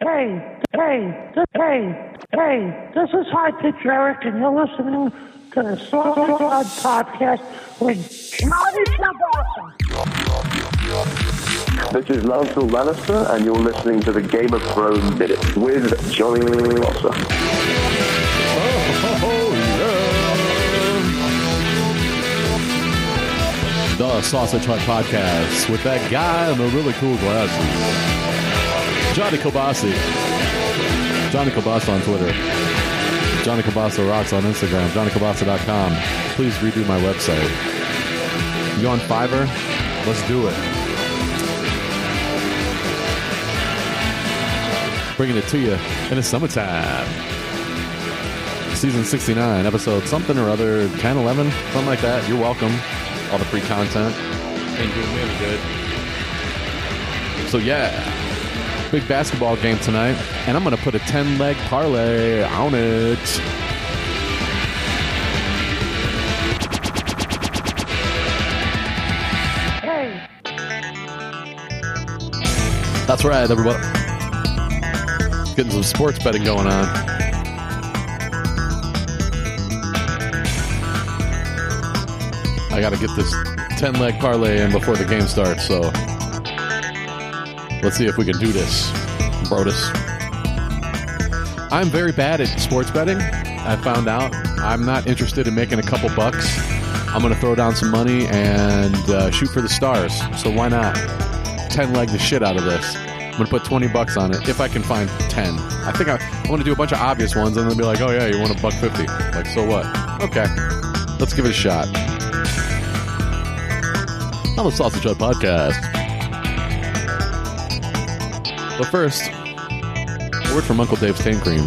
Hey, hey, hey, th- hey, hey, this is High Pitch Eric, and you're listening to the Sword Podcast with Johnny Kielbasa. This is Lancel Lannister, and you're listening to the Game of Thrones Minute with Johnny Losser. The Sausage Hut Podcast with that guy in the really cool glasses. Johnny Kielbasa. Johnny Kielbasa on Twitter. Johnny Kielbasa rocks on Instagram. JohnnyKielbasa.com. Please redo my website. You on Fiverr? Let's do it. Bringing it to you in the summertime. Season 69, episode something or other, 10, 11, something like that. You're welcome. All the free content. Ain't doing me any good. So, yeah, big basketball game tonight, and I'm going to put a 10 leg parlay on it. Hey, That's right, everybody. Getting some sports betting going on. I got to get this 10 leg parlay in before the game starts, so let's see if we can do this. Brodus. I'm very bad at sports betting. I found out I'm not interested in making a couple bucks. I'm going to throw down some money and uh, shoot for the stars. So why not? 10 leg the shit out of this. I'm going to put 20 bucks on it if I can find 10. I think I, I want to do a bunch of obvious ones and then be like, oh yeah, you want a buck 50. Like, so what? Okay. Let's give it a shot. On the Sausage Hut Podcast. But first, a word from Uncle Dave's Taint Cream.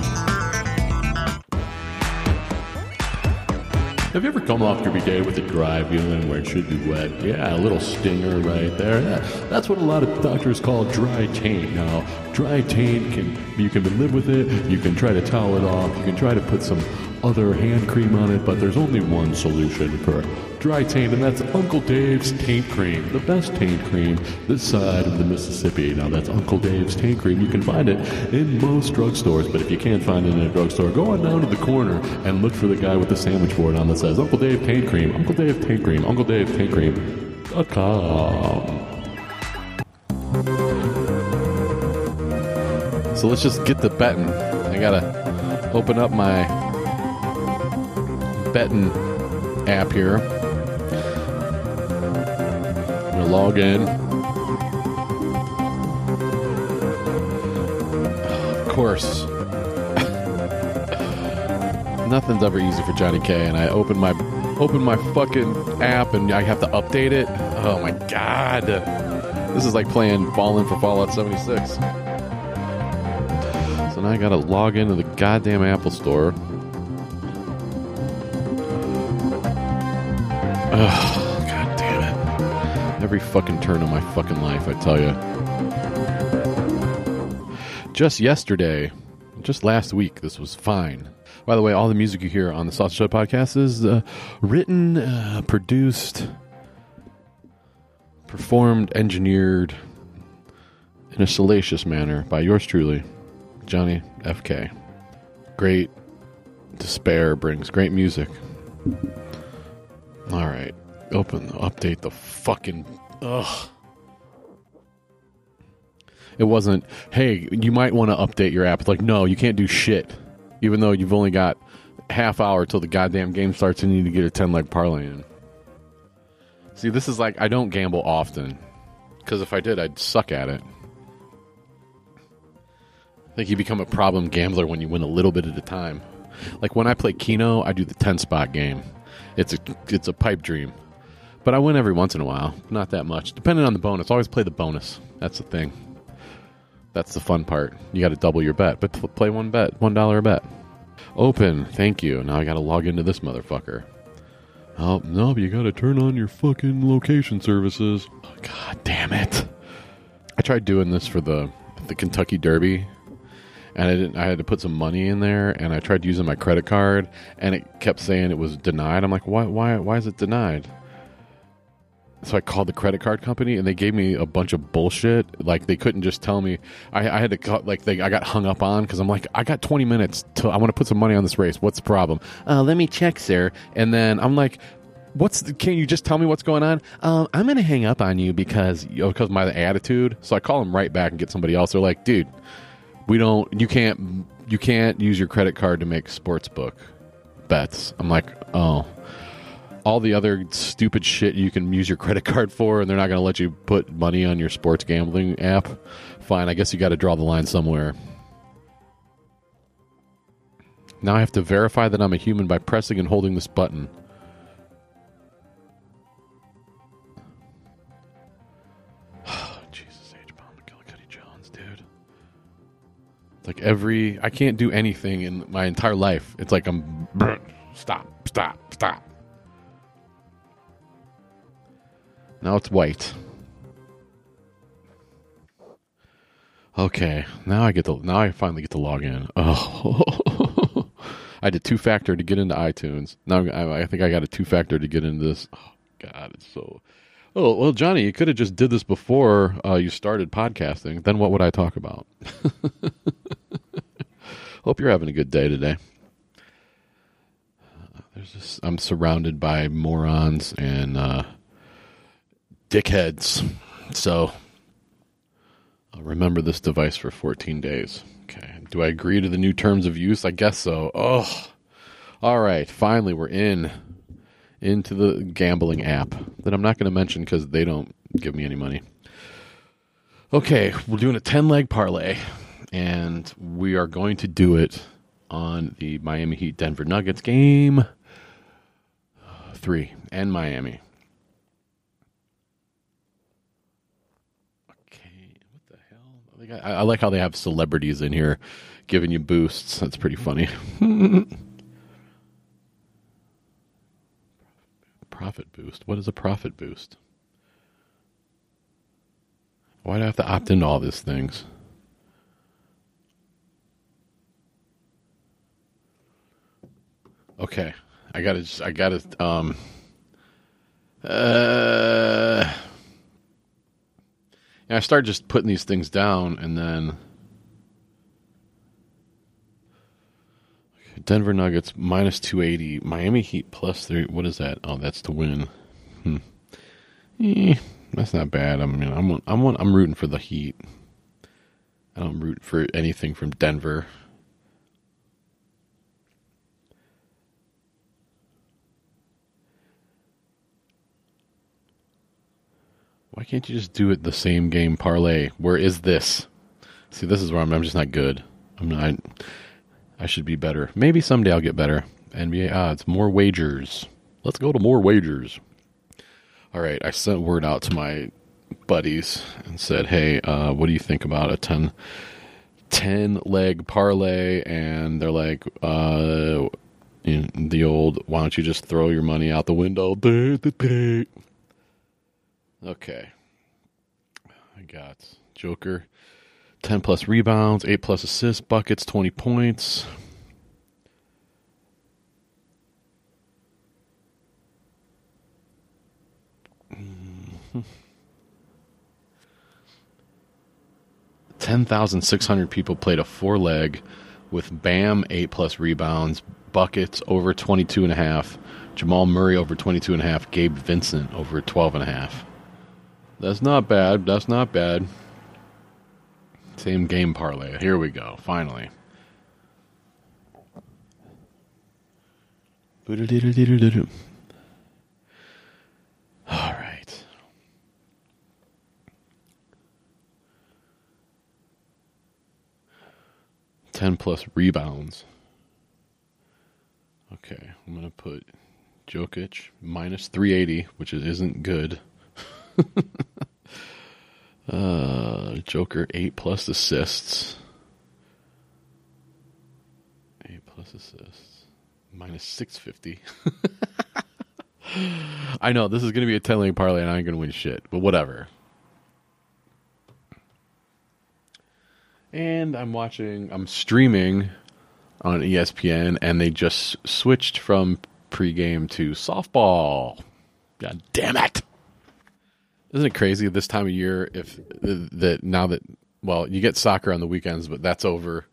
Have you ever come off your bidet with a dry feeling where it should be wet? Yeah, a little stinger right there. Yeah, that's what a lot of doctors call dry taint. Now, dry taint can you can live with it. You can try to towel it off. You can try to put some other hand cream on it, but there's only one solution for dry taint, and that's Uncle Dave's Taint Cream, the best taint cream this side of the Mississippi. Now, that's Uncle Dave's Taint Cream. You can find it in most drugstores, but if you can't find it in a drugstore, go on down to the corner and look for the guy with the sandwich board on that says Uncle Dave Taint Cream, Uncle Dave Taint Cream, Uncle Dave Taint Cream. dot com. So let's just get the betting. I gotta open up my betting app here. Log in. Of course. Nothing's ever easy for Johnny K. And I open my open my fucking app and I have to update it. Oh my god. This is like playing Fallen for Fallout 76. So now I gotta log into the goddamn Apple Store. Ugh. Every fucking turn of my fucking life, I tell you. Just yesterday, just last week, this was fine. By the way, all the music you hear on the Sausage Show podcast is uh, written, uh, produced, performed, engineered in a salacious manner by yours truly, Johnny FK. Great despair brings great music. All right, open, update the fucking. Ugh. It wasn't. Hey, you might want to update your app. It's like, no, you can't do shit. Even though you've only got half hour till the goddamn game starts, and you need to get a ten leg parlay in. See, this is like I don't gamble often because if I did, I'd suck at it. I think you become a problem gambler when you win a little bit at a time. Like when I play Keno, I do the ten spot game. It's a it's a pipe dream. But I win every once in a while. Not that much. Depending on the bonus. Always play the bonus. That's the thing. That's the fun part. You got to double your bet, but play one bet, one dollar a bet. Open. Thank you. Now I got to log into this motherfucker. Oh no, you got to turn on your fucking location services. God damn it! I tried doing this for the the Kentucky Derby, and I didn't. I had to put some money in there, and I tried using my credit card, and it kept saying it was denied. I'm like, why? Why? Why is it denied? So I called the credit card company, and they gave me a bunch of bullshit. Like they couldn't just tell me. I, I had to call, like they. I got hung up on because I'm like, I got 20 minutes till I want to put some money on this race. What's the problem? Uh, let me check, sir. And then I'm like, what's the, can you just tell me what's going on um, i'm gonna hang up on you because you know, because my attitude so i call them right back and get somebody else they're like dude we don't you can't you can't use your credit card to make sports book bets i'm like oh all the other stupid shit you can use your credit card for and they're not going to let you put money on your sports gambling app fine i guess you got to draw the line somewhere now i have to verify that i'm a human by pressing and holding this button Jesus H. Bomb McGillicuddy Jones, dude. It's like every I can't do anything in my entire life. It's like I'm stop, stop, stop. Now it's white. Okay, now I get to now I finally get to log in. Oh, I did two factor to get into iTunes. Now I, I think I got a two factor to get into this. Oh God, it's so. Oh well, Johnny, you could have just did this before uh, you started podcasting. Then what would I talk about? Hope you're having a good day today. Uh, there's just, I'm surrounded by morons and uh, dickheads. So I'll remember this device for 14 days. Okay. Do I agree to the new terms of use? I guess so. Oh, all right. Finally, we're in into the gambling app that I'm not going to mention because they don't give me any money. Okay, we're doing a 10 leg parlay, and we are going to do it on the Miami Heat Denver Nuggets game three and Miami. Okay, what the hell? They got- I, I like how they have celebrities in here giving you boosts. That's pretty funny. profit boost. What is a profit boost? Why do I have to opt into all these things? Okay, I gotta. Just, I gotta. Um. Uh. Yeah, I start just putting these things down, and then Denver Nuggets minus two eighty, Miami Heat plus three. What is that? Oh, that's to win. Hmm. Eh, that's not bad. I mean, I'm I'm I'm rooting for the Heat. I don't root for anything from Denver. Why can't you just do it the same game parlay? Where is this? See, this is where I'm. I'm just not good. I'm not. I should be better. Maybe someday I'll get better. NBA odds, more wagers. Let's go to more wagers. All right, I sent word out to my buddies and said, "Hey, uh, what do you think about a 10, 10 leg parlay?" And they're like, uh, you know, "The old, why don't you just throw your money out the window?" Okay, I got Joker. 10 plus rebounds, 8 plus assists, buckets, 20 points. Mm-hmm. 10,600 people played a four leg with Bam 8 plus rebounds, buckets over 22 and a half, Jamal Murray over 22 and a half, Gabe Vincent over 12 and a half. That's not bad. That's not bad. Same game parlay. Here we go. Finally. All right. Ten plus rebounds. Okay, I'm gonna put Jokic minus three eighty, which is, isn't good. Uh, Joker eight plus assists. Eight plus assists. Minus six fifty. I know this is going to be a ten leg parlay, and I ain't going to win shit. But whatever. And I'm watching. I'm streaming on ESPN, and they just switched from pregame to softball. God damn it! Isn't it crazy this time of year? If that now that well, you get soccer on the weekends, but that's over.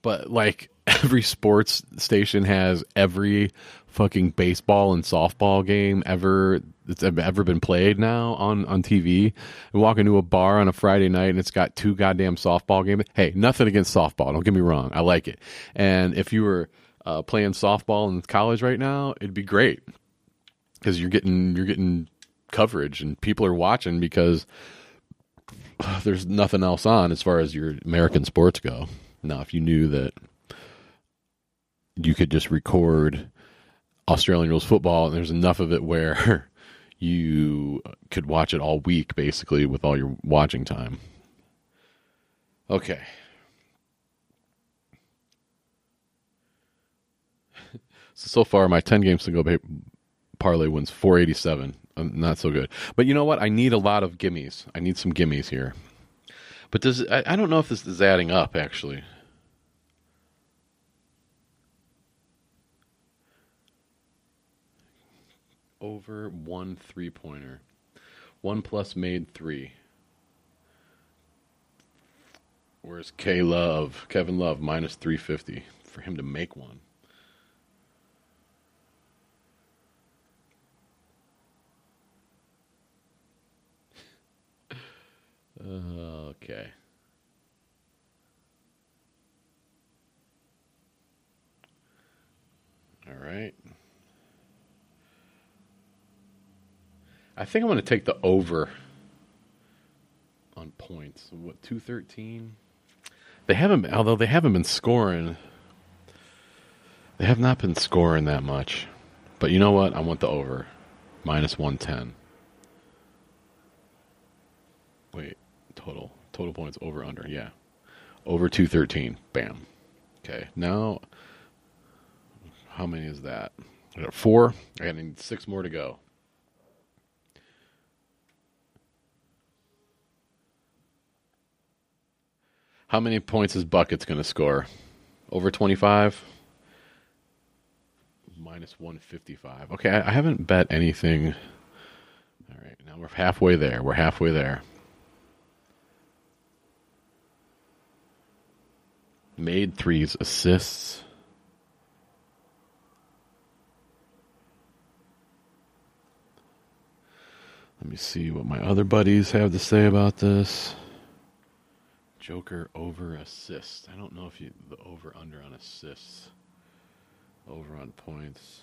But like every sports station has every fucking baseball and softball game ever that's ever been played now on on TV. And walk into a bar on a Friday night and it's got two goddamn softball games. Hey, nothing against softball. Don't get me wrong. I like it. And if you were uh, playing softball in college right now, it'd be great because you're getting you're getting coverage and people are watching because there's nothing else on as far as your American sports go. Now, if you knew that you could just record Australian rules football and there's enough of it where you could watch it all week basically with all your watching time. Okay. So so far my 10 game single pa- parlay wins 487. Um, Not so good. But you know what? I need a lot of gimmies. I need some gimmies here. But does I, I don't know if this is adding up actually. Over one three pointer. One plus made three. Where's K Love? Kevin Love minus 350 for him to make one. Uh, okay. All right. I think I'm going to take the over on points. What, 213? They haven't been, although they haven't been scoring. They have not been scoring that much. But you know what? I want the over. Minus 110. Wait, total. Total points over under. Yeah. Over 213. Bam. Okay. Now, how many is that? I got four. I need six more to go. How many points is Buckets going to score? Over 25? Minus 155. Okay, I haven't bet anything. All right, now we're halfway there. We're halfway there. Made threes, assists. Let me see what my other buddies have to say about this. Joker over assist. I don't know if you the over under on assists. Over on points.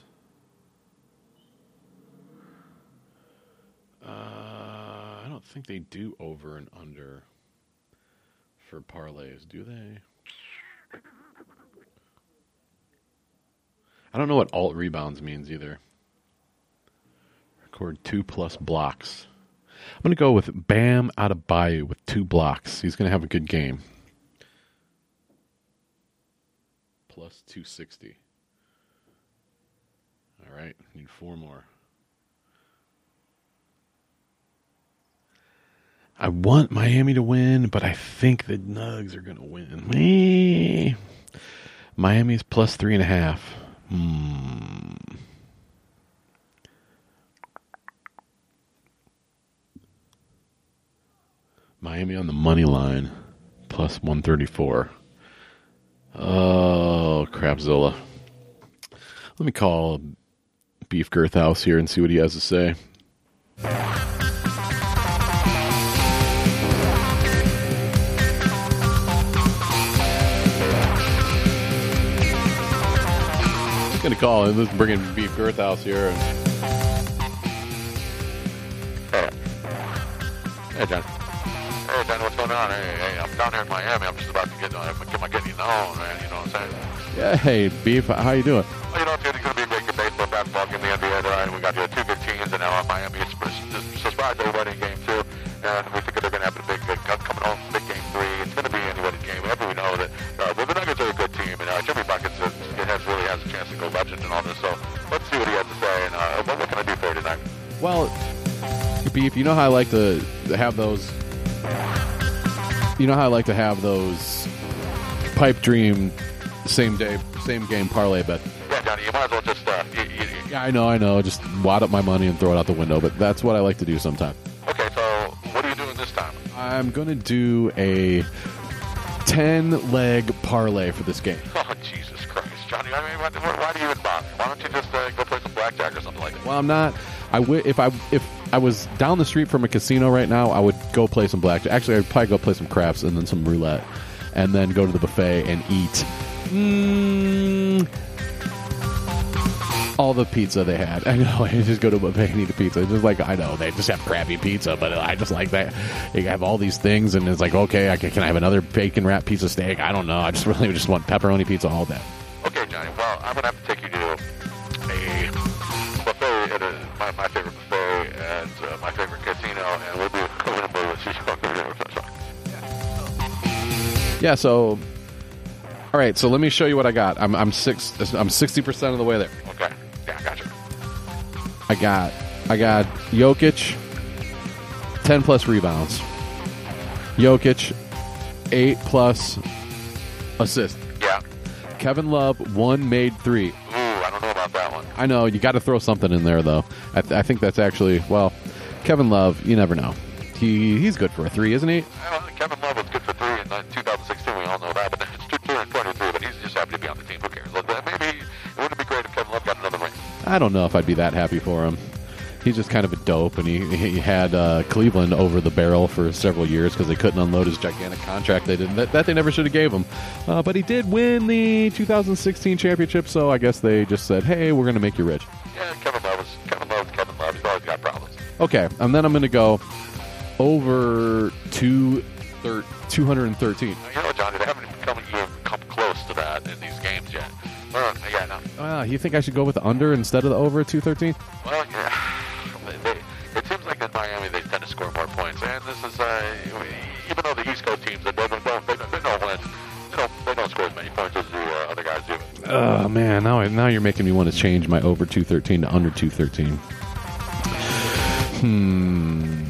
Uh, I don't think they do over and under for parlays, do they? I don't know what alt rebounds means either. Record two plus blocks. I'm going to go with Bam Adebayo with two blocks. He's going to have a good game. Plus 260. All right, need four more. I want Miami to win, but I think the Nugs are going to win. Miami's plus three and a half. Hmm. Miami on the money line, plus 134. Oh, Crapzilla. Let me call Beef Girthhouse here and see what he has to say. Gonna call him. Let's bring in Beef Girthhouse here. And... Hey, John. Hey, John, what's going on? Hey, hey, I'm down here in Miami. I'm just about to get, uh, get my getting home, man. You know what I'm saying? Yeah, hey, Beef. How you doing? Well, you know, it's going to be a great baseball, basketball game, in the NBA, right? We got uh, two good teams in uh, Miami. It's, it's, it's a surprise wedding game, too. And we You know how I like to to have those. You know how I like to have those pipe dream same day same game parlay bet. Yeah, Johnny, you might as well just uh, you, you- Yeah, I know, I know. Just wad up my money and throw it out the window. But that's what I like to do sometimes. okay. So what are you doing this time? I'm gonna do a ten leg parlay for this game. Oh Jesus Christ, Johnny! I mean, why, why do you even bother? Why don't you just uh, go play some blackjack or something like that? Well, I'm not. I w- if I if I was down the street from a casino right now, I would go play some blackjack. Actually, I'd probably go play some craps and then some roulette, and then go to the buffet and eat mm, all the pizza they had. I know. I just go to a buffet and eat a pizza. It's just like I know they just have crappy pizza, but I just like that. They have all these things, and it's like okay, I can, can I have another bacon wrap piece of steak? I don't know. I just really just want pepperoni pizza all day. Okay, Johnny. Well, I'm gonna have to take my favorite casino, and we'll a number with you. Yeah. So, all right. So let me show you what I got. I'm I'm six. I'm sixty percent of the way there. okay. Yeah, gotcha. I got I got Jokic, ten plus rebounds. Jokic, eight plus assists. Yeah. Kevin Love, one made three. Ooh, I don't know about that one. I know you got to throw something in there though. I, th- I think that's actually well, Kevin Love. You never know. He he's good for a three, isn't he? Well, Kevin Love was good for three in uh, 2016. We all know that, but it's two, and 23. But he's just happy to be on the team. Who cares? Maybe it wouldn't be great if Kevin Love got another ring. I don't know if I'd be that happy for him. He's just kind of a dope, and he, he had uh, Cleveland over the barrel for several years because they couldn't unload his gigantic contract. They didn't that, that they never should have gave him, uh, but he did win the 2016 championship. So I guess they just said, "Hey, we're going to make you rich." Yeah, Kevin Love Okay, and then I'm going to go over two thir- 213. You know, Johnny, they haven't even come, even come close to that in these games yet. Well, yeah, no. Uh, you think I should go with the under instead of the over at 213? Well, yeah. They, it seems like in Miami they tend to score more points, and this is uh, even though the East Coast teams they don't, don't they, they don't win, they don't they don't score as many points as the uh, other guys do. Oh man, now now you're making me want to change my over 213 to under 213. Hmm.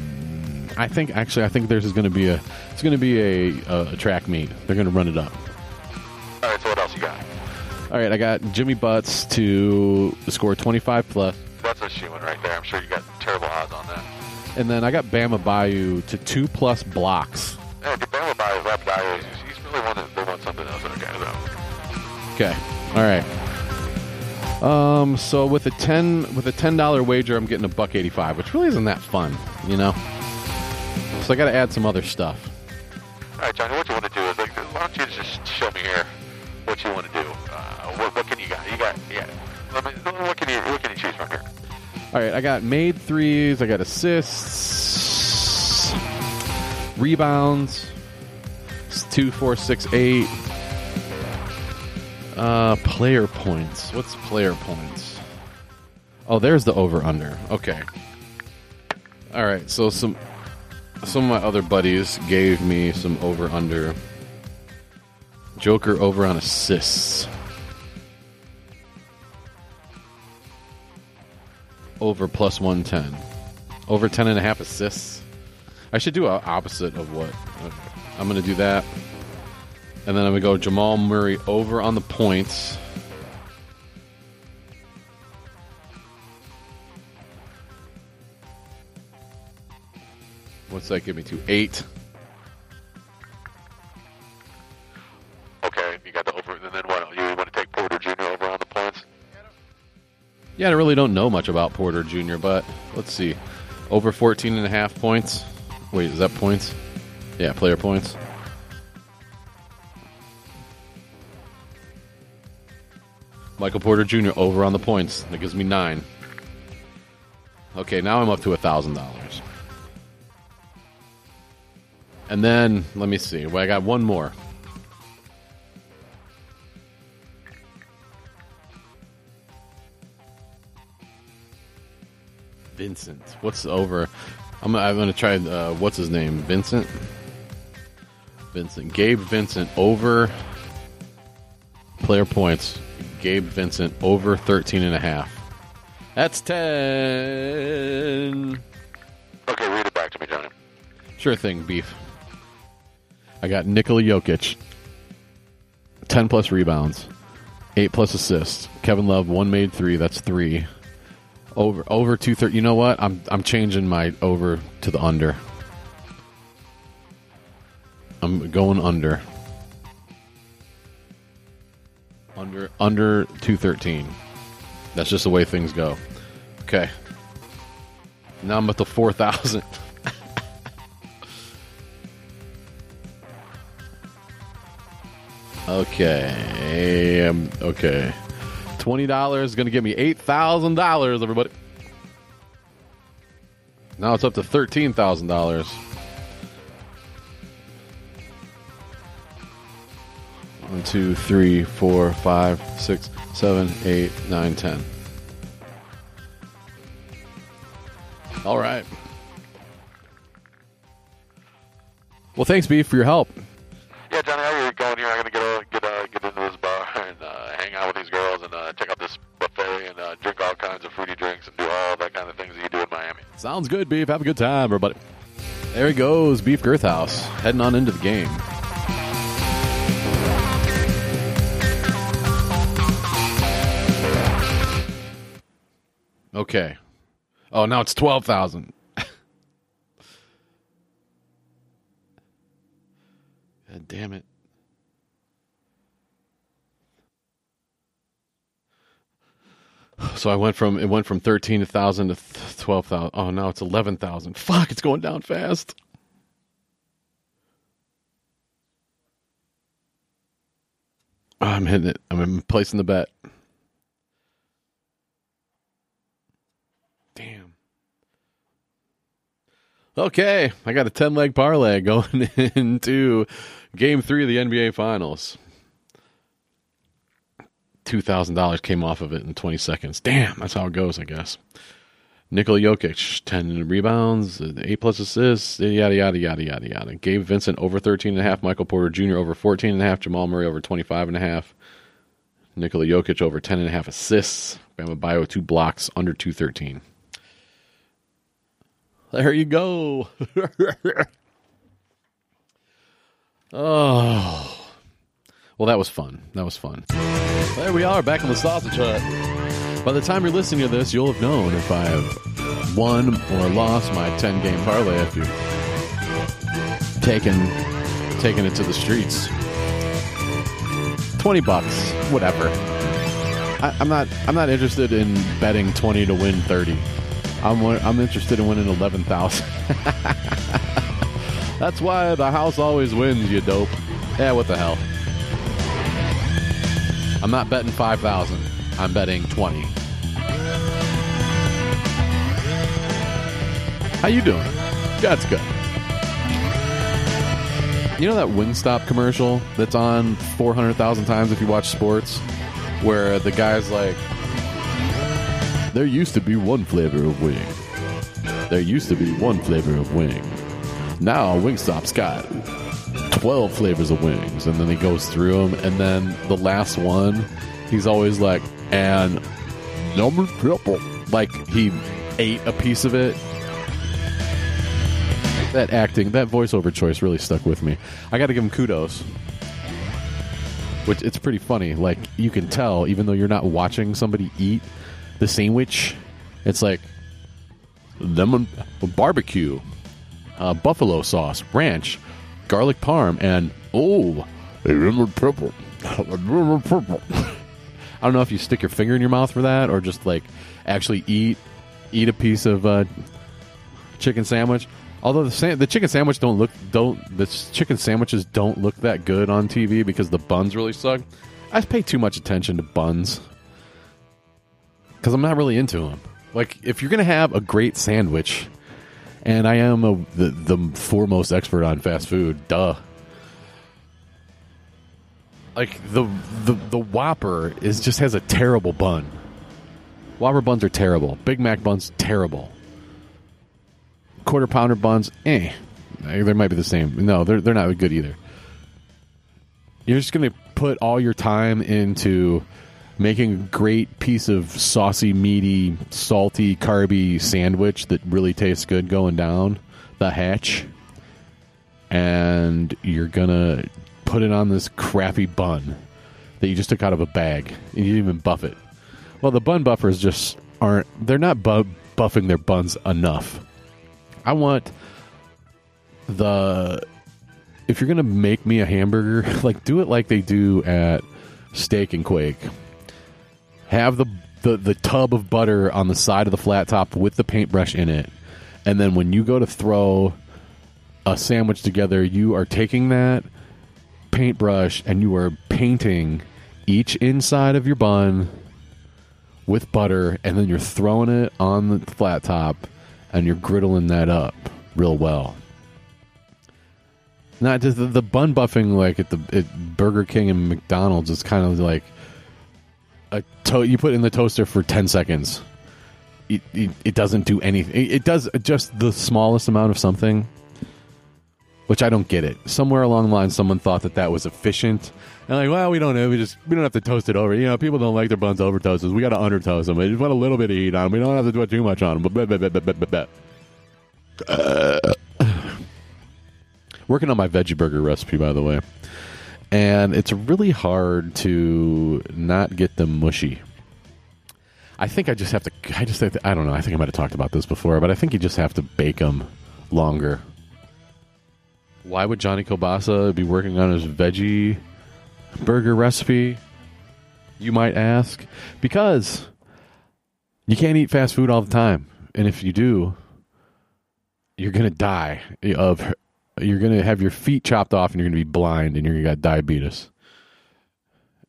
I think actually I think there's going to be a it's going to be a, a, a track meet. They're going to run it up. All right, so what else you got? All right, I got Jimmy Butts to score 25 plus, That's a shoe right there. I'm sure you got terrible odds on that. and then I got Bam Adebayo to two plus blocks. Yeah, Bama by his left guy, he's, he's really one that they want something else in a guy though. Okay. All right. Um. So with a ten with a ten dollar wager, I'm getting a buck eighty five, which really isn't that fun, you know. So I got to add some other stuff. All right, Johnny, what you want to do is like, why don't you just show me here what you want to do? Uh, what, what can you got? You got yeah. Let me, what can you what can you choose from here? All right, I got made threes, I got assists, rebounds, two, four, six, eight. Uh, player points. What's player points? Oh, there's the over under. Okay. All right, so some some of my other buddies gave me some over under. Joker over on assists. over plus 110. Over 10 and a half assists. I should do a opposite of what. okay. I'm going to do that. And then I'm going to go Jamal Murray over on the points. What's that give me to? Eight. Okay, you got the over, and then what? You want to take Porter Jr. over on the points? Yeah, I really don't know much about Porter Jr., but let's see. Over 14 and a half points. Wait, is that points? Yeah, player points. Michael Porter Jr. over on the points. That gives me nine. Okay, now I'm up to a thousand dollars. And then let me see. Well, I got one more. Vincent. What's over? I'm, I'm to try. Uh, what's his name? Vincent. Vincent. Gabe Vincent over Player points. Gabe Vincent over 13 and a half. That's 10. Okay, read it back to me, Johnny. Sure thing, beef. I got Nikola Jokic, 10 plus rebounds, 8 plus assists. Kevin Love, 1 made 3, that's 3. Over over 230. You know what? I'm I'm changing my over to the under. I'm going under. Under under 213. That's just the way things go. Okay. Now I'm at the 4,000. okay. Um, okay. $20 is going to give me $8,000, everybody. Now it's up to $13,000. Two, three, four, five, six, seven, eight, nine, ten. All right. Well, thanks, B, for your help. Yeah, Johnny, how you going here? I'm gonna get uh, get uh, get into this bar and uh, hang out with these girls and uh, check out this buffet and uh, drink all kinds of fruity drinks and do all that kind of things that you do in Miami. Sounds good, Beef. Have a good time, everybody. There he goes, Beef Girthhouse, heading on into the game. Okay. Oh, now it's 12,000. God damn it. So I went from it went from thirteen thousand to twelve thousand. Oh, now it's eleven thousand. Fuck, it's going down fast. I'm hitting it. I'm placing the bet. Okay, I got a ten leg parlay going into Game Three of the NBA Finals two thousand dollars came off of it in twenty seconds. Damn, that's how it goes, I guess. Nikola Jokic, ten rebounds, eight plus assists, yada yada yada yada yada. Gabe Vincent over thirteen and a half. Michael Porter Jr. over fourteen and a half. Jamal Murray over twenty five and a half. Nikola Jokic over ten and a half assists. Bam Adebayo two blocks under two thirteen. There you go. oh. Well, that was fun. That was fun. There we are, back in the sausage hut. By the time you're listening to this, you'll have known if I have won or lost my 10 game parlay taken, taken it to the streets. 20 bucks, whatever. I, I'm not. I'm not interested in betting 20 to win 30. I'm. I'm interested in winning 11,000. That's why the house always wins. You dope. Yeah. What the hell? I'm not betting 5,000. I'm betting 20. How you doing? That's good. You know that Wingstop commercial that's on 400,000 times if you watch sports? Where the guy's like, There used to be one flavor of wing. There used to be one flavor of wing. Now Wingstop's got 12 flavors of wings and then he goes through them and then the last one he's always like and number triple. Like he ate a piece of it. That acting that voiceover choice really stuck with me. I gotta give him kudos. Which it's pretty funny. Like you can tell even though you're not watching somebody eat the sandwich it's like lemon barbecue uh, buffalo sauce ranch garlic parm, and oh, a lemon. A lemon purple. I don't know if you stick your finger in your mouth for that, or just like actually eat eat a piece of uh, chicken sandwich. Although the sa- the chicken sandwich don't look don't the chicken sandwiches don't look that good on TV because the buns really suck. I pay too much attention to buns because I'm not really into them. Like if you're gonna have a great sandwich, and I am a, the the foremost expert on fast food. Duh. Like the the the Whopper is just has a terrible bun. Whopper buns are terrible. Big Mac buns terrible. Quarter pounder buns, eh? They might be the same. No, they're they're not good either. You're just gonna put all your time into making a great piece of saucy, meaty, salty, carby sandwich that really tastes good going down the hatch, and you're gonna put it on this crappy bun that you just took out of a bag and you didn't even buff it. Well, the bun buffers just aren't. They're not bu- buffing their buns enough. I want the if you're gonna make me a hamburger, like do it like they do at Steak and Quake. Have the, the the tub of butter on the side of the flat top with the paintbrush in it, and then when you go to throw a sandwich together, you are taking that paintbrush and you are painting each inside of your bun with butter, and then you're throwing it on the flat top and you're griddling that up real well. Not just the, the bun buffing like at the at Burger King and McDonald's is kind of like a to- you put it in the toaster for 10 seconds. It, it, it doesn't do anything. It, does just the smallest amount of something, which I don't get it. Somewhere along the line, someone thought that that was efficient. And like, well, we don't know. We just we don't have to toast it over. You know, people don't like their buns over toasted. We got to under toast them. We just want a little bit of heat on them. We don't have to do too much on them. But working on my veggie burger recipe, by the way, and it's really hard to not get them mushy. I think I just have to. I just to, I don't know. I think I might have talked about this before, but I think you just have to bake them longer. Why would Johnny Kielbasa be working on his veggie burger recipe? You might ask. Because you can't eat fast food all the time, and if you do, you're gonna die of. You're gonna have your feet chopped off, and you're gonna be blind, and you're gonna get diabetes,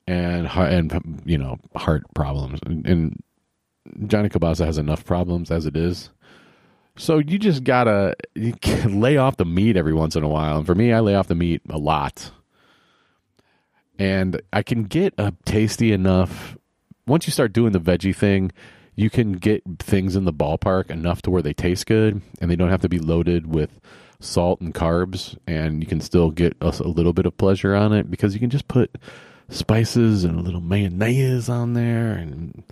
and and you know heart problems, and, and Johnny Kielbasa has enough problems as it is. So you just gotta you lay off the meat every once in a while. And for me, I lay off the meat a lot. And I can get a tasty enough. Once you start doing the veggie thing, you can get things in the ballpark enough to where they taste good, and they don't have to be loaded with salt and carbs. And you can still get a, a little bit of pleasure on it because you can just put spices and a little mayonnaise on there, and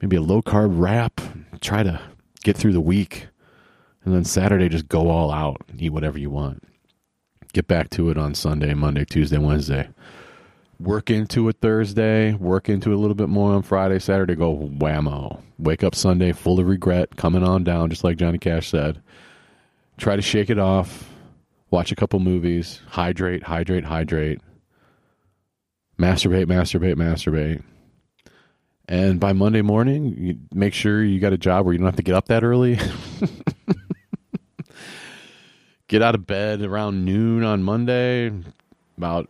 maybe a low carb wrap. Try to get through the week, and then Saturday just go all out, and eat whatever you want. Get back to it on Sunday, Monday, Tuesday, Wednesday. Work into it Thursday. Work into it a little bit more on Friday, Saturday. Go whammo. Wake up Sunday full of regret, coming on down, just like Johnny Cash said. Try to shake it off. Watch a couple movies. Hydrate, hydrate, hydrate. Masturbate, masturbate, masturbate. And by Monday morning, you make sure you got a job where you don't have to get up that early. get out of bed around noon on Monday, about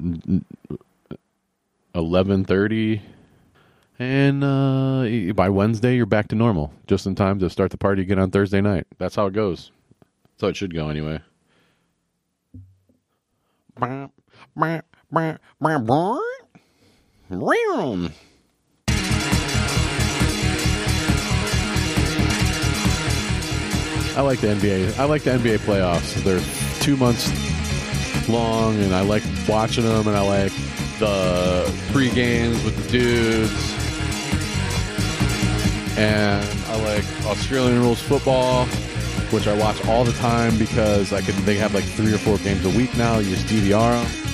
eleven thirty, and uh, by Wednesday you're back to normal, just in time to start the party again on Thursday night. That's how it goes. How it should go anyway. I like the NBA. I like the NBA playoffs. They're two months long, and I like watching them. And I like the pre games with the dudes, and I like Australian rules football, which I watch all the time because I can. They have like three or four games a week now. You just DVR them.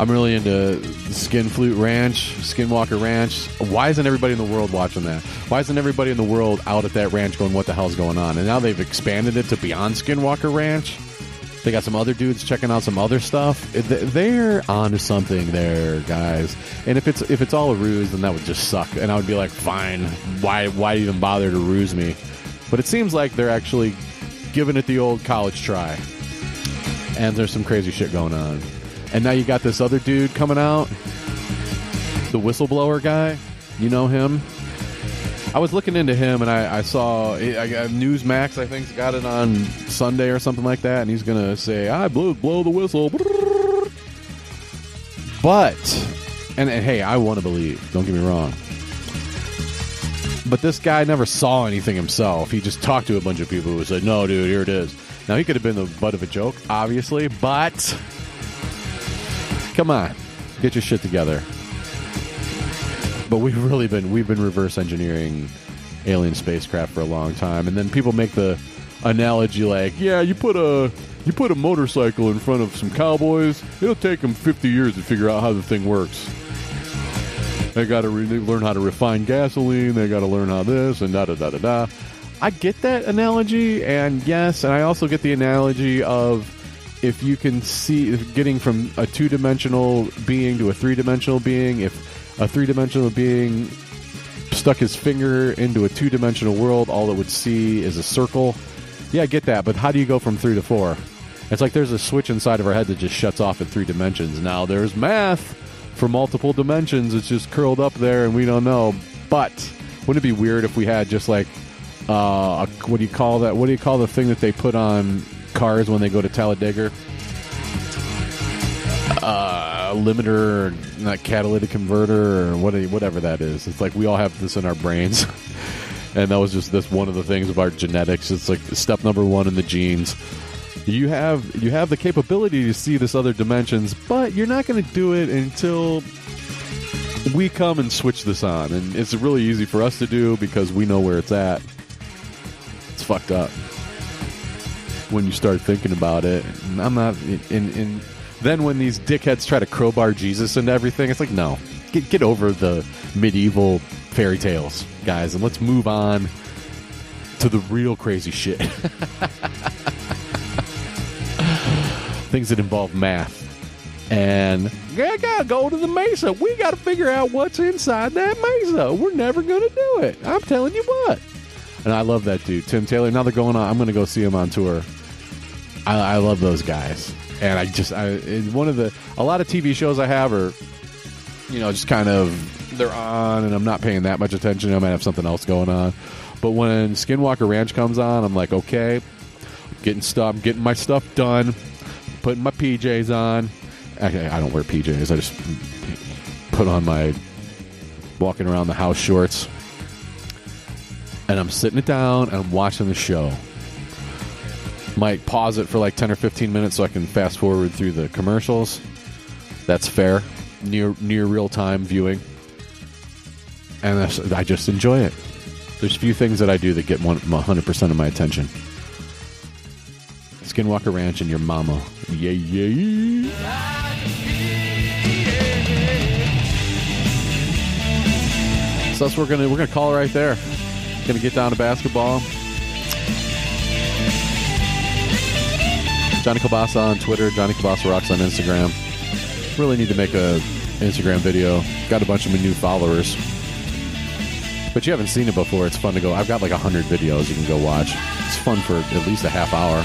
I'm really into Skin Flute Ranch, Skinwalker Ranch. Why isn't everybody in the world watching that? Why isn't everybody in the world out at that ranch going, what the hell's going on? And now they've expanded it to beyond Skinwalker Ranch. They got some other dudes checking out some other stuff. They're onto something there, guys. And if it's if it's all a ruse, then that would just suck. And I would be like, fine, why why even bother to ruse me? But it seems like they're actually giving it the old college try. And there's some crazy shit going on. And now you got this other dude coming out, the whistleblower guy. You know him. I was looking into him, and I, I saw I got Newsmax. I think's got it on Sunday or something like that, and he's gonna say, "I blew blow the whistle." But, and, and hey, I want to believe. Don't get me wrong. But this guy never saw anything himself. He just talked to a bunch of people who said, "No, dude, here it is." Now he could have been the butt of a joke, obviously, but come on, Get your shit together. But we've really been we've been reverse engineering alien spacecraft for a long time, and then people make the analogy like, yeah, you put a you put a motorcycle in front of some cowboys, it'll take them 50 years to figure out how the thing works. They got to re- learn how to refine gasoline. They got to learn how this and da da da da da. I get that analogy, and yes, and I also get the analogy of if you can see getting from a two dimensional being to a three dimensional being, if a three dimensional being stuck his finger into a two dimensional world, all it would see is a circle. Yeah, I get that, but how do you go from three to four? It's like there's a switch inside of our head that just shuts off at three dimensions. Now there's math for multiple dimensions. It's just curled up there, and we don't know. But wouldn't it be weird if we had just like uh, what do you call that? What do you call the thing that they put on cars when they go to Talladega? Uh, limiter, not catalytic converter, or what, whatever that is. It's like we all have this in our brains. and that was just this one of the things of our genetics. It's like step number one in the genes. You have you have the capability to see this other dimensions, but you're not going to do it until we come and switch this on, and it's really easy for us to do because we know where it's at. It's fucked up when you start thinking about it. And I'm not in. in then when these dickheads try to crowbar Jesus into everything, it's like no, get get over the medieval fairy tales, guys, and let's move on to the real crazy shit. Things that involve math. And I gotta go to the mesa. We gotta figure out what's inside that mesa. We're never gonna do it. I'm telling you what. And I love that dude, Tim Taylor. Now they're going on. I'm gonna go see him on tour. I, I love those guys, and I just I one of the a lot of TV shows I have are, you know, just kind of they're on, and I'm not paying that much attention. I might have something else going on. But when Skinwalker Ranch comes on, I'm like, okay, getting stuff, getting my stuff done, putting my PJs on. Actually, I don't wear PJs. I just put on my walking around the house shorts, and I'm sitting it down and I'm watching the show. Might pause it for like 10 or 15 minutes so I can fast forward through the commercials. That's fair. Near near real time viewing, and I just enjoy it. There's a few things that I do that get one, 100% of my attention. Skinwalker Ranch and your mama. Yeah, yeah. So that's we're gonna we're gonna call it right there. Gonna get down to basketball. Johnny Kielbasa on Twitter, Johnny Kielbasa Rocks on Instagram. Really need to make a Instagram video. Got a bunch of new followers. But you haven't seen it before. It's fun to go. I've got like 100 videos you can go watch. It's fun for at least a half hour.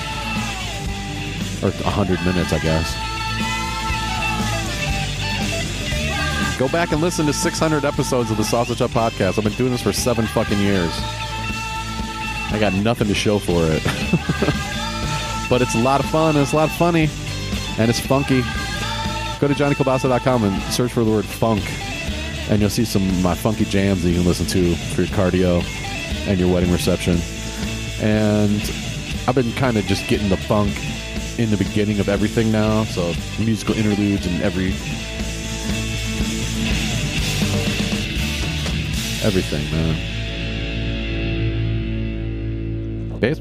Or 100 minutes, I guess. Go back and listen to 600 episodes of the Sausage Up Podcast. I've been doing this for seven fucking years. I got nothing to show for it. but it's a lot of fun and it's a lot of funny. And it's funky. Go to JohnnyKielbasa.com and search for the word funk. And you'll see some of my funky jams that you can listen to for your cardio and your wedding reception. And I've been kind of just getting the funk in the beginning of everything now. So musical interludes and every everything, man. Base